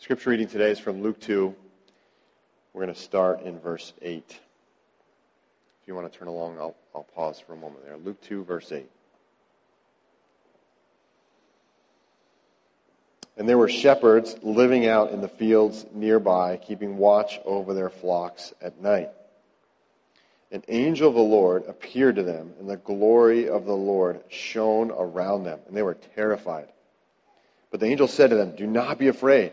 Scripture reading today is from Luke 2. We're going to start in verse 8. If you want to turn along, I'll, I'll pause for a moment there. Luke 2, verse 8. And there were shepherds living out in the fields nearby, keeping watch over their flocks at night. An angel of the Lord appeared to them, and the glory of the Lord shone around them, and they were terrified. But the angel said to them, Do not be afraid.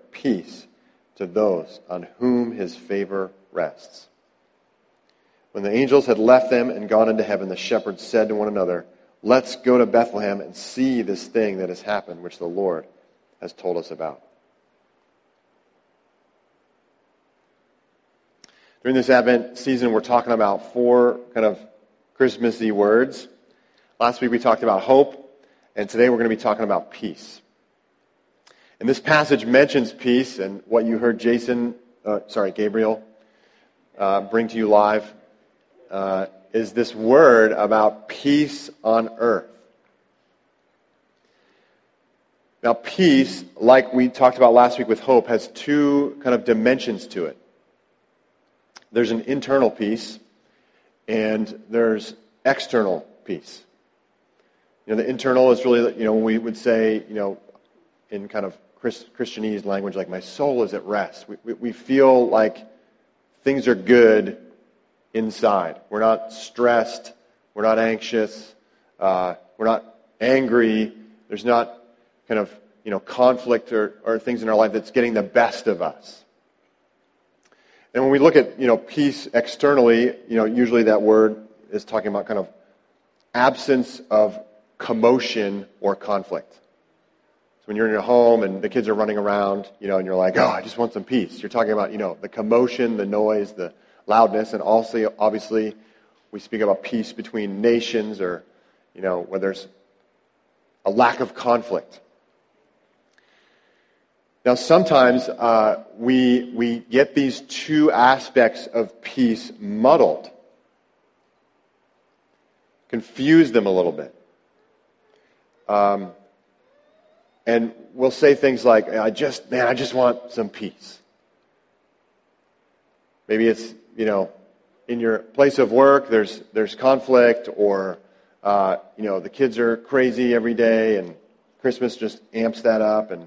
peace to those on whom his favor rests. When the angels had left them and gone into heaven, the shepherds said to one another, Let's go to Bethlehem and see this thing that has happened, which the Lord has told us about. During this Advent season, we're talking about four kind of Christmassy words. Last week we talked about hope, and today we're going to be talking about peace. And this passage mentions peace, and what you heard Jason, uh, sorry, Gabriel, uh, bring to you live uh, is this word about peace on earth. Now, peace, like we talked about last week with hope, has two kind of dimensions to it. There's an internal peace, and there's external peace. You know, the internal is really, you know, we would say, you know, in kind of Christianese language like, my soul is at rest. We, we, we feel like things are good inside. We're not stressed. We're not anxious. Uh, we're not angry. There's not kind of, you know, conflict or, or things in our life that's getting the best of us. And when we look at, you know, peace externally, you know, usually that word is talking about kind of absence of commotion or conflict. So when you're in your home and the kids are running around, you know, and you're like, oh, I just want some peace. You're talking about, you know, the commotion, the noise, the loudness, and also, obviously, we speak about peace between nations or, you know, where there's a lack of conflict. Now, sometimes uh, we, we get these two aspects of peace muddled, confuse them a little bit. Um, and we'll say things like, I just, man, I just want some peace. Maybe it's, you know, in your place of work, there's, there's conflict, or, uh, you know, the kids are crazy every day, and Christmas just amps that up, and,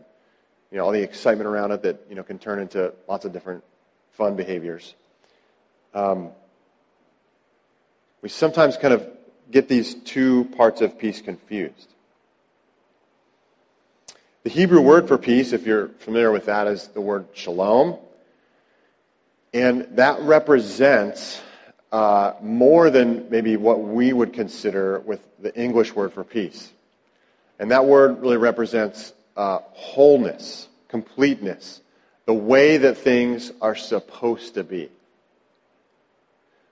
you know, all the excitement around it that, you know, can turn into lots of different fun behaviors. Um, we sometimes kind of get these two parts of peace confused. The Hebrew word for peace, if you're familiar with that, is the word shalom. And that represents uh, more than maybe what we would consider with the English word for peace. And that word really represents uh, wholeness, completeness, the way that things are supposed to be.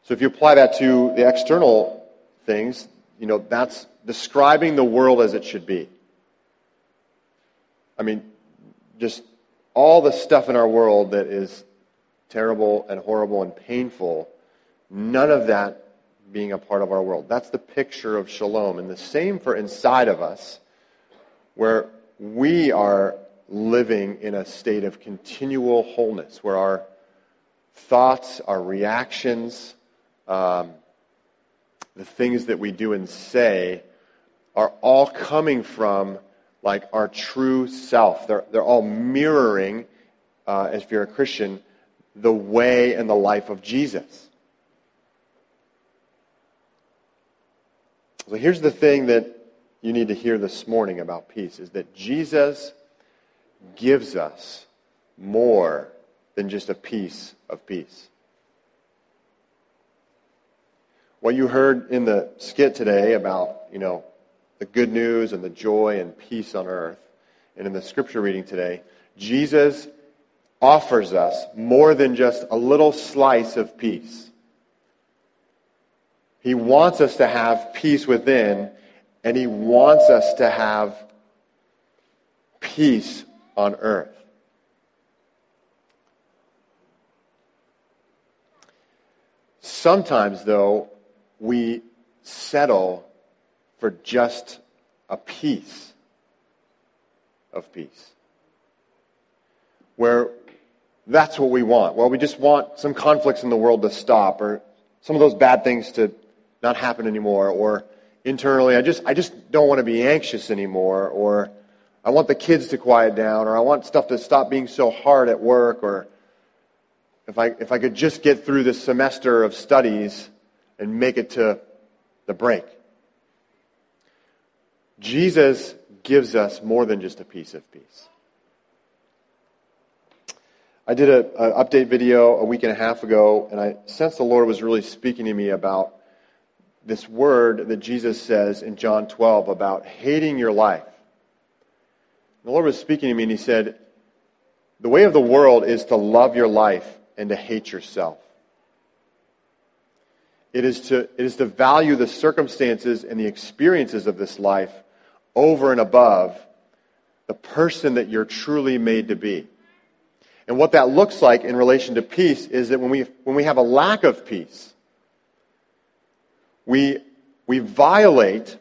So if you apply that to the external things, you know, that's describing the world as it should be. I mean, just all the stuff in our world that is terrible and horrible and painful, none of that being a part of our world. That's the picture of shalom. And the same for inside of us, where we are living in a state of continual wholeness, where our thoughts, our reactions, um, the things that we do and say are all coming from like our true self. They're, they're all mirroring, uh, if you're a Christian, the way and the life of Jesus. So here's the thing that you need to hear this morning about peace is that Jesus gives us more than just a piece of peace. What you heard in the skit today about, you know, the good news and the joy and peace on earth. And in the scripture reading today, Jesus offers us more than just a little slice of peace. He wants us to have peace within, and He wants us to have peace on earth. Sometimes, though, we settle for just a piece of peace. Where that's what we want. Well, we just want some conflicts in the world to stop or some of those bad things to not happen anymore or internally I just I just don't want to be anxious anymore or I want the kids to quiet down or I want stuff to stop being so hard at work or if I if I could just get through this semester of studies and make it to the break. Jesus gives us more than just a piece of peace. I did an update video a week and a half ago, and I sensed the Lord was really speaking to me about this word that Jesus says in John 12 about hating your life. The Lord was speaking to me, and He said, The way of the world is to love your life and to hate yourself. It is to, it is to value the circumstances and the experiences of this life over and above the person that you're truly made to be. And what that looks like in relation to peace is that when we, when we have a lack of peace, we, we violate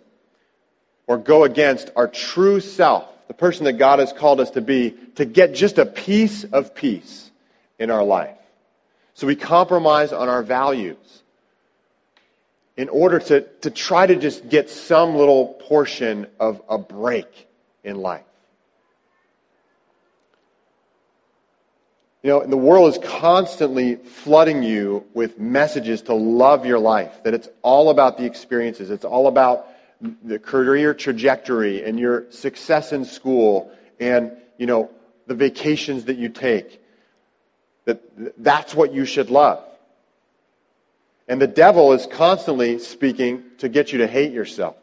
or go against our true self, the person that God has called us to be, to get just a piece of peace in our life. So we compromise on our values in order to, to try to just get some little portion of a break in life. You know, the world is constantly flooding you with messages to love your life, that it's all about the experiences, it's all about the career trajectory and your success in school and, you know, the vacations that you take. That that's what you should love. And the devil is constantly speaking to get you to hate yourself,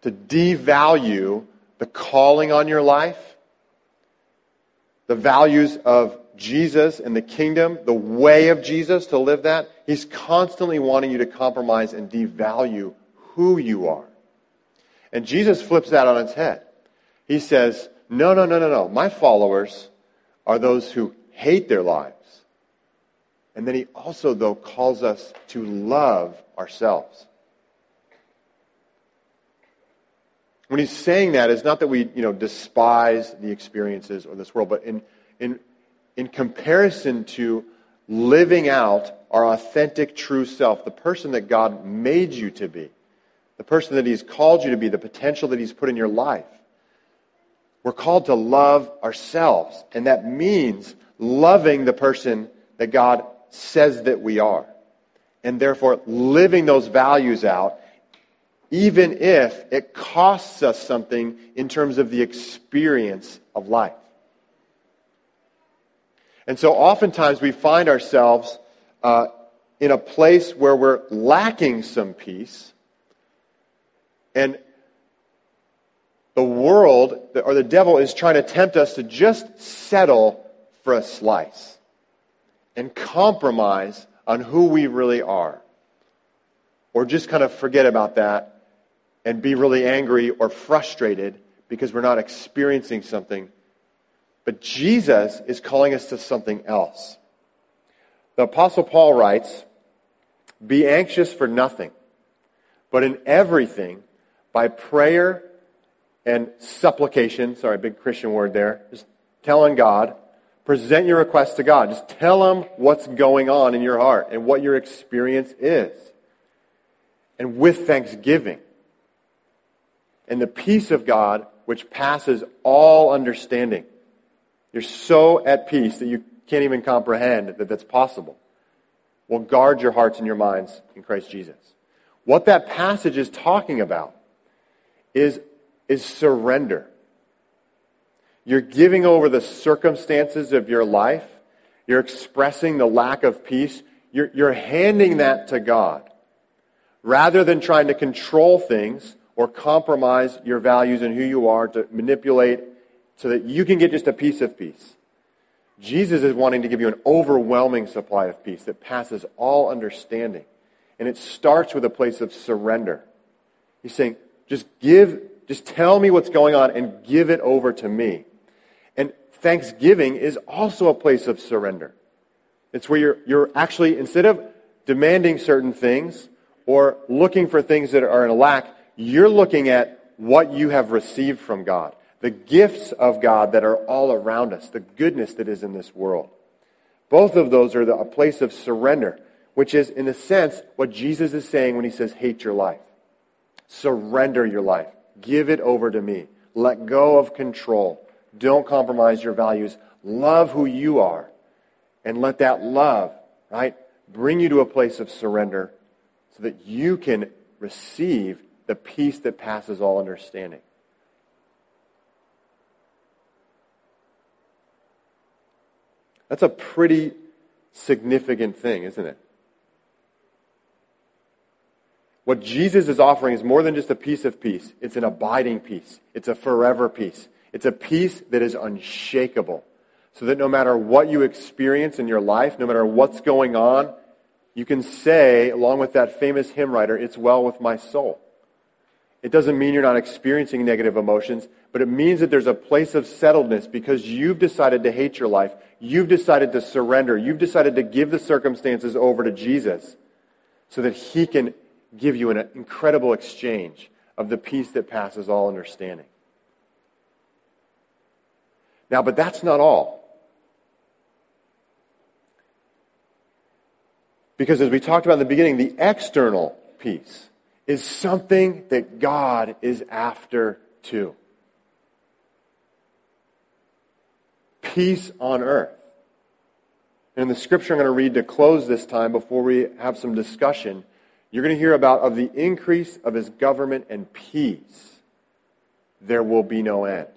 to devalue the calling on your life the values of Jesus and the kingdom, the way of Jesus to live that, he's constantly wanting you to compromise and devalue who you are. And Jesus flips that on its head. He says, No, no, no, no, no. My followers are those who hate their lives. And then he also, though, calls us to love ourselves. When he's saying that, it's not that we, you know, despise the experiences of this world, but in, in, in comparison to living out our authentic, true self, the person that God made you to be, the person that he's called you to be, the potential that he's put in your life. We're called to love ourselves, and that means loving the person that God says that we are. And therefore, living those values out even if it costs us something in terms of the experience of life. And so oftentimes we find ourselves uh, in a place where we're lacking some peace, and the world or the devil is trying to tempt us to just settle for a slice and compromise on who we really are. Or just kind of forget about that and be really angry or frustrated because we're not experiencing something. But Jesus is calling us to something else. The Apostle Paul writes, Be anxious for nothing, but in everything, by prayer and supplication, sorry, big Christian word there, just telling God, present your request to God. Just tell Him what's going on in your heart and what your experience is. And with thanksgiving and the peace of God, which passes all understanding. You're so at peace that you can't even comprehend that that's possible. Well, guard your hearts and your minds in Christ Jesus. What that passage is talking about is, is surrender. You're giving over the circumstances of your life. You're expressing the lack of peace. You're, you're handing that to God. Rather than trying to control things or compromise your values and who you are to manipulate so that you can get just a piece of peace. Jesus is wanting to give you an overwhelming supply of peace that passes all understanding. And it starts with a place of surrender. He's saying, just give, just tell me what's going on and give it over to me. Thanksgiving is also a place of surrender. It's where you're, you're actually, instead of demanding certain things or looking for things that are in a lack, you're looking at what you have received from God, the gifts of God that are all around us, the goodness that is in this world. Both of those are the, a place of surrender, which is, in a sense, what Jesus is saying when he says, hate your life. Surrender your life. Give it over to me. Let go of control. Don't compromise your values. Love who you are. And let that love, right, bring you to a place of surrender so that you can receive the peace that passes all understanding. That's a pretty significant thing, isn't it? What Jesus is offering is more than just a piece of peace. It's an abiding peace. It's a forever peace. It's a peace that is unshakable. So that no matter what you experience in your life, no matter what's going on, you can say, along with that famous hymn writer, it's well with my soul. It doesn't mean you're not experiencing negative emotions, but it means that there's a place of settledness because you've decided to hate your life. You've decided to surrender. You've decided to give the circumstances over to Jesus so that he can give you an incredible exchange of the peace that passes all understanding. Now, but that's not all. Because as we talked about in the beginning, the external peace is something that God is after too. Peace on earth. And in the scripture I'm going to read to close this time before we have some discussion, you're going to hear about of the increase of his government and peace, there will be no end.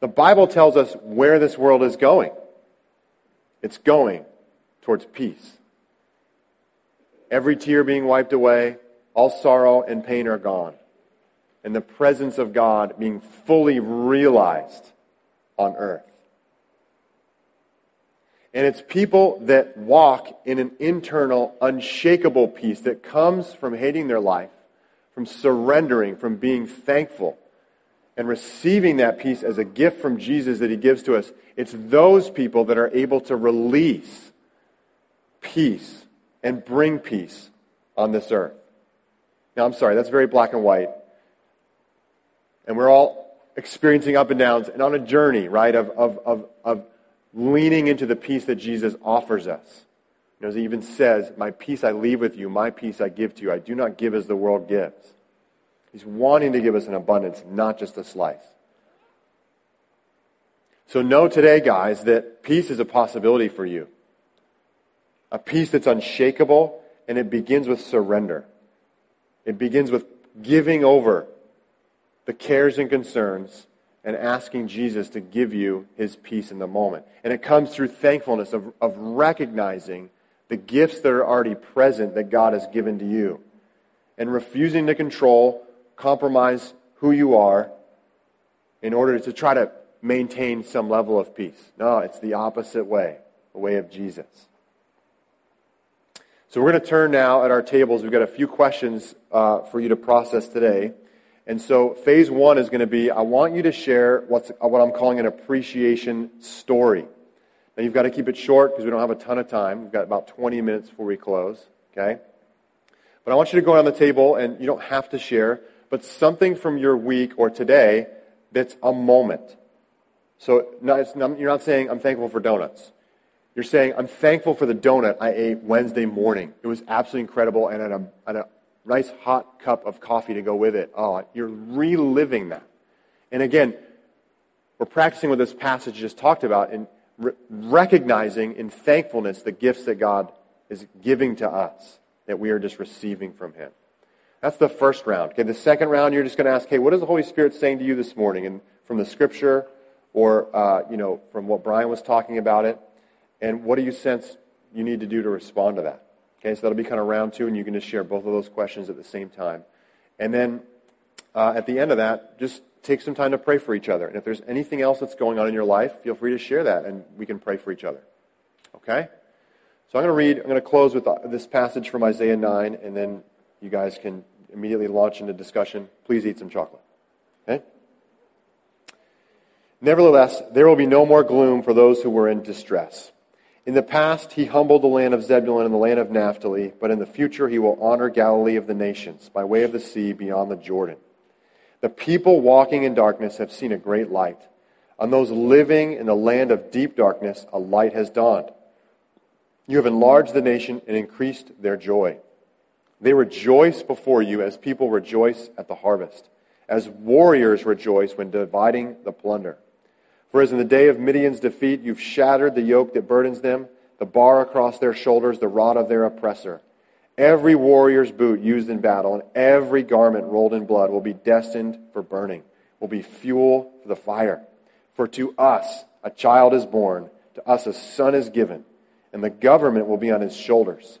The Bible tells us where this world is going. It's going towards peace. Every tear being wiped away, all sorrow and pain are gone, and the presence of God being fully realized on earth. And it's people that walk in an internal, unshakable peace that comes from hating their life, from surrendering, from being thankful, and receiving that peace as a gift from Jesus that He gives to us. It's those people that are able to release peace and bring peace on this earth. Now, I'm sorry, that's very black and white. And we're all experiencing up and downs and on a journey, right, of, of, of, of leaning into the peace that Jesus offers us. You know, as he even says, My peace I leave with you, my peace I give to you. I do not give as the world gives. He's wanting to give us an abundance, not just a slice. So know today, guys, that peace is a possibility for you a peace that's unshakable, and it begins with surrender. It begins with giving over the cares and concerns and asking Jesus to give you his peace in the moment. And it comes through thankfulness of, of recognizing the gifts that are already present that God has given to you and refusing to control, compromise who you are in order to try to maintain some level of peace. No, it's the opposite way, the way of Jesus. So we're going to turn now at our tables. We've got a few questions uh, for you to process today. And so phase one is going to be I want you to share what's, what I'm calling an appreciation story. Now you've got to keep it short because we don't have a ton of time. We've got about 20 minutes before we close. Okay? But I want you to go around the table and you don't have to share, but something from your week or today that's a moment. So not, you're not saying I'm thankful for donuts. You're saying, I'm thankful for the donut I ate Wednesday morning. It was absolutely incredible and a, a nice hot cup of coffee to go with it. Oh, you're reliving that. And again, we're practicing what this passage just talked about in re- recognizing in thankfulness the gifts that God is giving to us, that we are just receiving from Him. That's the first round. Okay, the second round, you're just going to ask, hey, what is the Holy Spirit saying to you this morning? And from the scripture or, uh, you know, from what Brian was talking about it. And what do you sense you need to do to respond to that? Okay, so that'll be kind of round two, and you can just share both of those questions at the same time. And then uh, at the end of that, just take some time to pray for each other. And if there's anything else that's going on in your life, feel free to share that, and we can pray for each other. Okay? So I'm going to read, I'm going to close with uh, this passage from Isaiah 9, and then you guys can immediately launch into discussion. Please eat some chocolate. Okay? Nevertheless, there will be no more gloom for those who were in distress. In the past, he humbled the land of Zebulun and the land of Naphtali, but in the future, he will honor Galilee of the nations by way of the sea beyond the Jordan. The people walking in darkness have seen a great light. On those living in the land of deep darkness, a light has dawned. You have enlarged the nation and increased their joy. They rejoice before you as people rejoice at the harvest, as warriors rejoice when dividing the plunder. For as in the day of Midian's defeat, you've shattered the yoke that burdens them, the bar across their shoulders, the rod of their oppressor. Every warrior's boot used in battle and every garment rolled in blood will be destined for burning, will be fuel for the fire. For to us a child is born, to us a son is given, and the government will be on his shoulders,